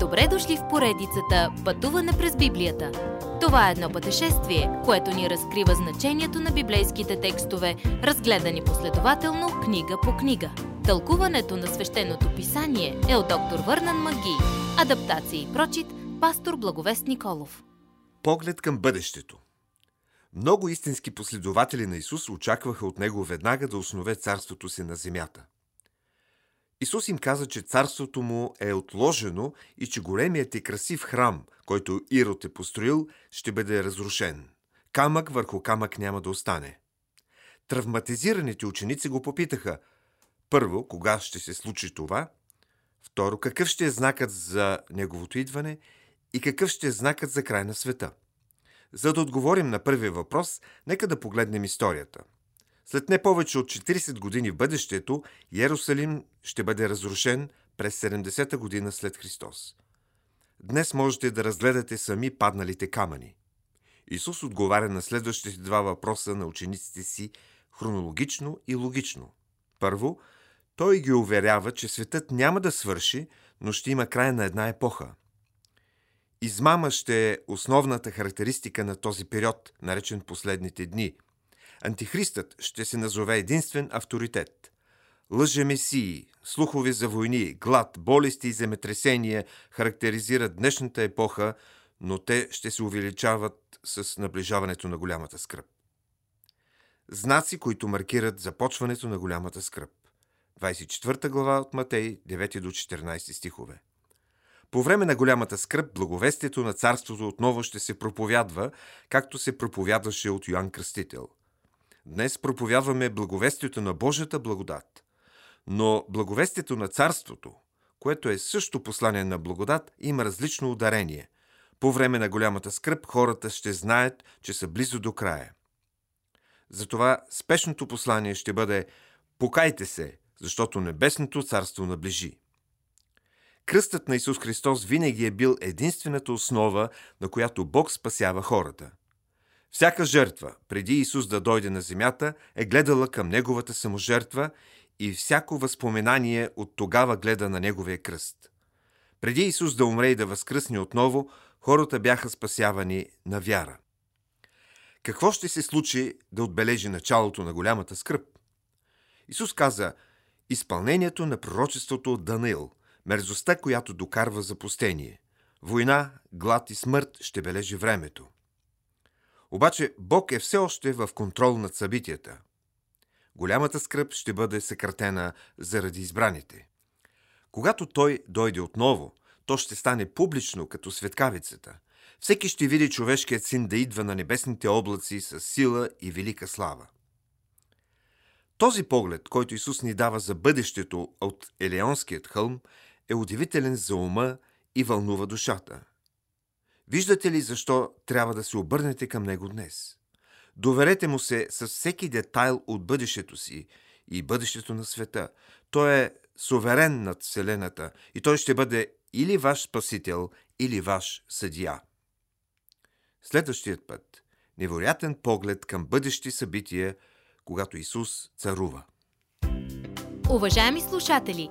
Добре дошли в поредицата Пътуване през Библията. Това е едно пътешествие, което ни разкрива значението на библейските текстове, разгледани последователно книга по книга. Тълкуването на свещеното писание е от доктор Върнан Маги. Адаптация и прочит, пастор Благовест Николов. Поглед към бъдещето. Много истински последователи на Исус очакваха от Него веднага да основе царството си на земята – Исус им каза, че царството му е отложено и че големият и красив храм, който Ирод е построил, ще бъде разрушен. Камък върху камък няма да остане. Травматизираните ученици го попитаха. Първо, кога ще се случи това? Второ, какъв ще е знакът за неговото идване? И какъв ще е знакът за край на света? За да отговорим на първия въпрос, нека да погледнем историята – след не повече от 40 години в бъдещето, Иерусалим ще бъде разрушен през 70-та година след Христос. Днес можете да разгледате сами падналите камъни. Исус отговаря на следващите два въпроса на учениците си хронологично и логично. Първо, той ги уверява, че светът няма да свърши, но ще има край на една епоха. Измама ще е основната характеристика на този период, наречен последните дни – Антихристът ще се назове единствен авторитет. Лъжемесии, слухове за войни, глад, болести и земетресения характеризират днешната епоха, но те ще се увеличават с наближаването на голямата скръп. Знаци, които маркират започването на голямата скръп. 24 глава от Матей, 9 до 14 стихове. По време на голямата скръп, благовестието на царството отново ще се проповядва, както се проповядваше от Йоанн Кръстител – Днес проповядваме благовестието на Божията благодат. Но благовестието на Царството, което е също послание на благодат, има различно ударение. По време на голямата скръп хората ще знаят, че са близо до края. Затова спешното послание ще бъде Покайте се, защото небесното царство наближи. Кръстът на Исус Христос винаги е бил единствената основа, на която Бог спасява хората – всяка жертва, преди Исус да дойде на земята, е гледала към Неговата саможертва и всяко възпоменание от тогава гледа на Неговия кръст. Преди Исус да умре и да възкръсне отново, хората бяха спасявани на вяра. Какво ще се случи да отбележи началото на голямата скръп? Исус каза изпълнението на пророчеството от Данил, мерзостта, която докарва запустение. Война, глад и смърт ще бележи времето. Обаче Бог е все още в контрол над събитията. Голямата скръп ще бъде съкратена заради избраните. Когато Той дойде отново, то ще стане публично като светкавицата. Всеки ще види човешкият син да идва на небесните облаци с сила и велика слава. Този поглед, който Исус ни дава за бъдещето от Елеонският хълм, е удивителен за ума и вълнува душата – Виждате ли защо трябва да се обърнете към него днес? Доверете му се с всеки детайл от бъдещето си и бъдещето на света. Той е суверен над Вселената и той ще бъде или ваш спасител, или ваш съдия. Следващият път – невероятен поглед към бъдещи събития, когато Исус царува. Уважаеми слушатели!